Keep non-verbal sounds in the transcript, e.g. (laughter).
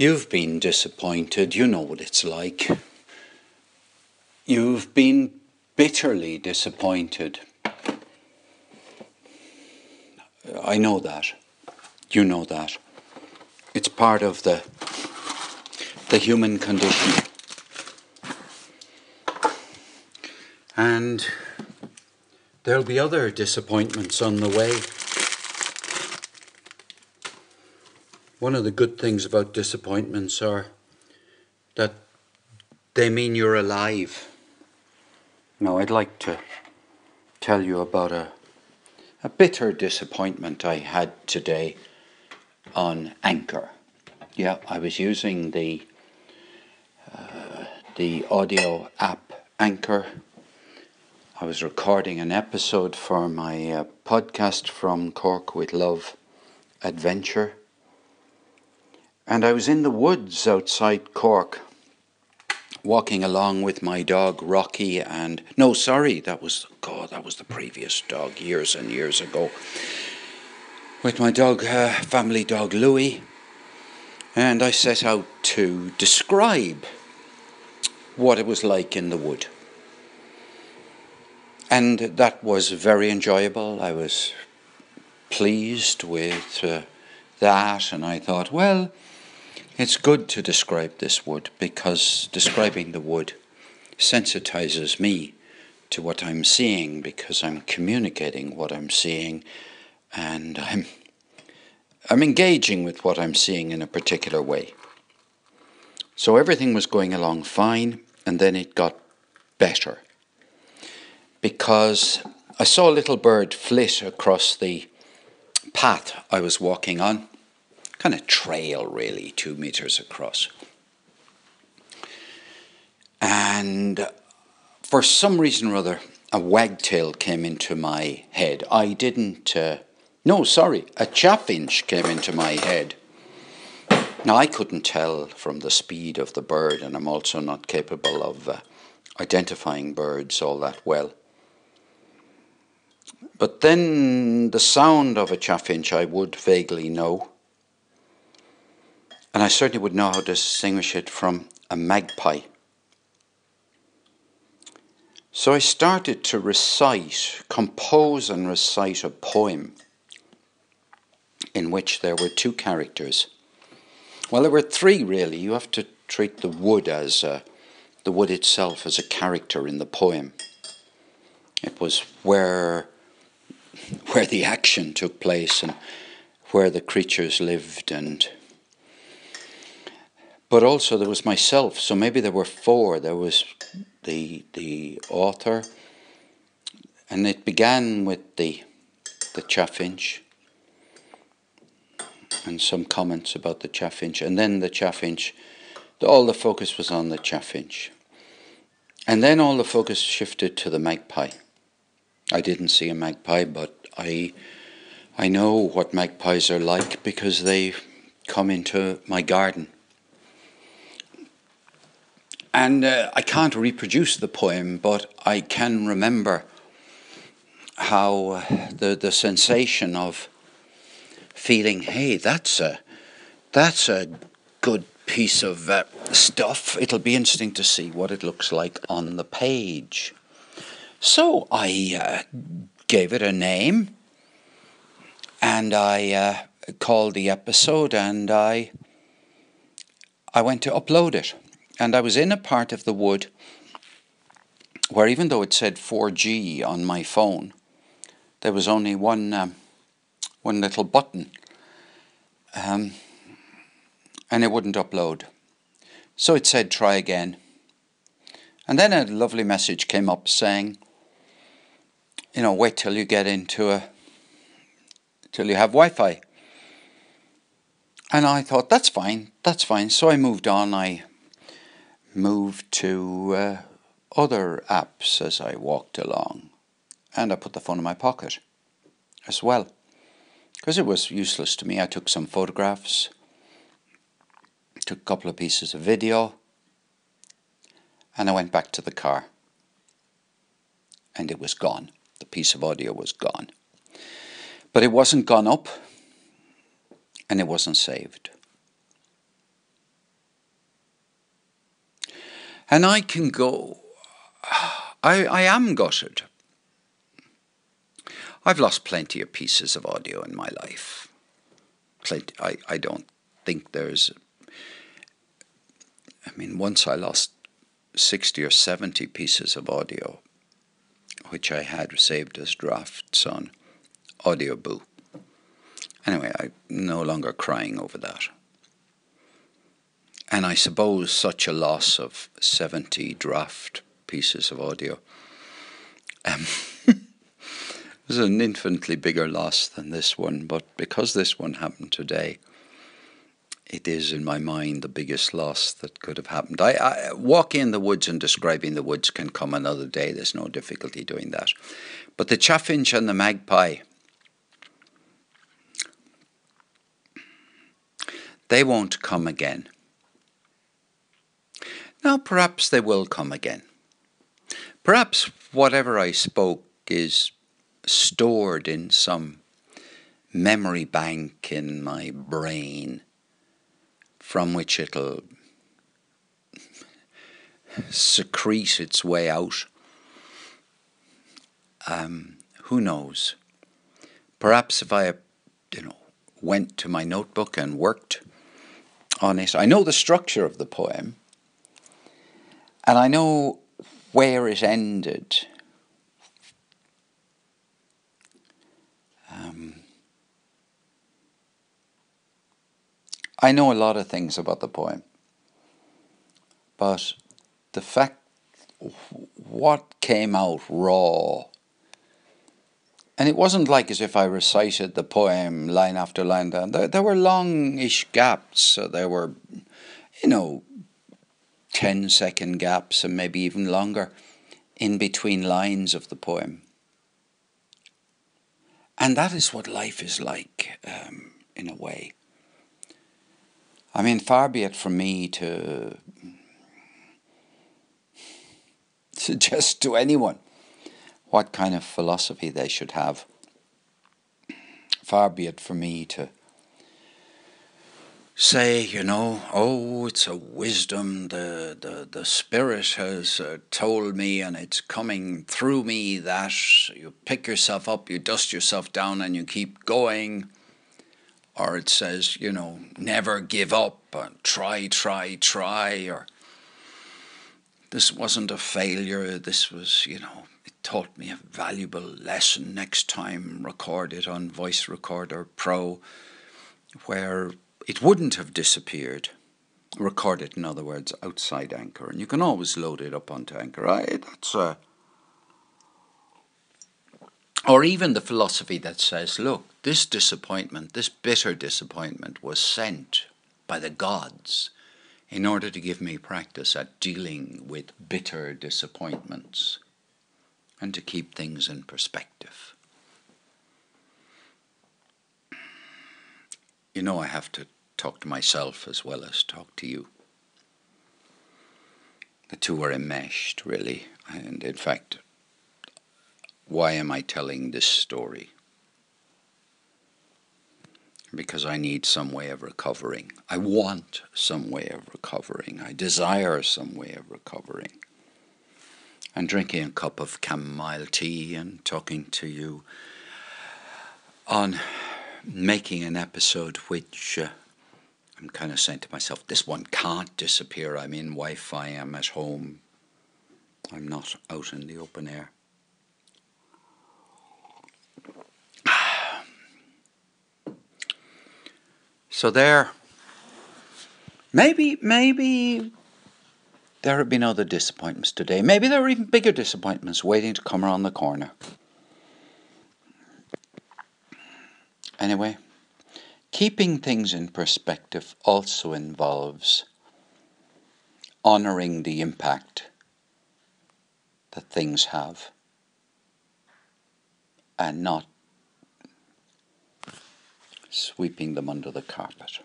You've been disappointed, you know what it's like. You've been bitterly disappointed. I know that. You know that. It's part of the the human condition. And there'll be other disappointments on the way. One of the good things about disappointments are that they mean you're alive. Now, I'd like to tell you about a, a bitter disappointment I had today on Anchor. Yeah, I was using the uh, the audio app Anchor. I was recording an episode for my uh, podcast from Cork with Love Adventure and I was in the woods outside Cork, walking along with my dog Rocky, and no, sorry, that was God, that was the previous dog years and years ago. With my dog, uh, family dog Louis, and I set out to describe what it was like in the wood. And that was very enjoyable. I was pleased with uh, that, and I thought, well, it's good to describe this wood because describing the wood sensitizes me to what I'm seeing because I'm communicating what I'm seeing and I'm I'm engaging with what I'm seeing in a particular way. So everything was going along fine and then it got better. Because I saw a little bird flit across the path I was walking on kind of trail, really, two meters across. And for some reason or other, a wagtail came into my head. I didn't, uh, no, sorry, a chaffinch came into my head. Now, I couldn't tell from the speed of the bird, and I'm also not capable of uh, identifying birds all that well. But then the sound of a chaffinch I would vaguely know. And I certainly would know how to distinguish it from a magpie. So I started to recite, compose and recite a poem in which there were two characters. Well, there were three really. You have to treat the wood as a, the wood itself as a character in the poem. It was where where the action took place and where the creatures lived and but also there was myself. So maybe there were four. There was the the author, and it began with the the chaffinch and some comments about the chaffinch, and then the chaffinch. All the focus was on the chaffinch, and then all the focus shifted to the magpie. I didn't see a magpie, but I I know what magpies are like because they come into my garden and uh, I can't reproduce the poem, but I can remember how uh, the the sensation of feeling, hey, that's a that's a good piece of uh, stuff. It'll be interesting to see what it looks like on the page. So I uh, gave it a name, and I uh, called the episode, and I I went to upload it. And I was in a part of the wood where, even though it said 4G on my phone, there was only one, um, one little button. Um, and it wouldn't upload. So it said, try again. And then a lovely message came up saying, you know, wait till you get into a, till you have Wi Fi. And I thought, that's fine, that's fine. So I moved on. I moved to uh, other apps as I walked along. And I put the phone in my pocket as well. Because it was useless to me. I took some photographs, took a couple of pieces of video, and I went back to the car. And it was gone. The piece of audio was gone. But it wasn't gone up, and it wasn't saved. And I can go, I, I am gutted. I've lost plenty of pieces of audio in my life. Plenty. I, I don't think there's. I mean, once I lost 60 or 70 pieces of audio, which I had saved as drafts on Audioboo. Anyway, I'm no longer crying over that. And I suppose such a loss of 70 draft pieces of audio um, (laughs) was an infinitely bigger loss than this one, but because this one happened today, it is in my mind the biggest loss that could have happened. I, I, walking in the woods and describing the woods can come another day. There's no difficulty doing that. But the chaffinch and the magpie, they won't come again. Now, perhaps they will come again. Perhaps whatever I spoke is stored in some memory bank in my brain from which it'll secrete its way out. Um, who knows? Perhaps if I, you know, went to my notebook and worked on it, I know the structure of the poem, and I know where it ended. Um, I know a lot of things about the poem, but the fact what came out raw, and it wasn't like as if I recited the poem line after line down. There, there were longish gaps, so there were, you know, 10 second gaps and maybe even longer in between lines of the poem. And that is what life is like, um, in a way. I mean, far be it from me to (laughs) suggest to anyone what kind of philosophy they should have. Far be it from me to say, you know, oh, it's a wisdom the the, the Spirit has uh, told me, and it's coming through me that you pick yourself up, you dust yourself down, and you keep going or it says, you know, never give up and try, try, try, or this wasn't a failure, this was, you know, it taught me a valuable lesson. Next time, record it on Voice Recorder Pro, where it wouldn't have disappeared. Record it, in other words, outside Anchor, and you can always load it up onto Anchor. I, that's a or even the philosophy that says, look, this disappointment, this bitter disappointment, was sent by the gods in order to give me practice at dealing with bitter disappointments and to keep things in perspective. You know, I have to talk to myself as well as talk to you. The two are enmeshed, really, and in fact, why am I telling this story? Because I need some way of recovering. I want some way of recovering. I desire some way of recovering. And drinking a cup of chamomile tea and talking to you on making an episode which uh, I'm kind of saying to myself, this one can't disappear. I'm in Wi Fi, I'm at home, I'm not out in the open air. (sighs) So there, maybe, maybe there have been other disappointments today. Maybe there are even bigger disappointments waiting to come around the corner. Anyway, keeping things in perspective also involves honoring the impact that things have and not sweeping them under the carpet.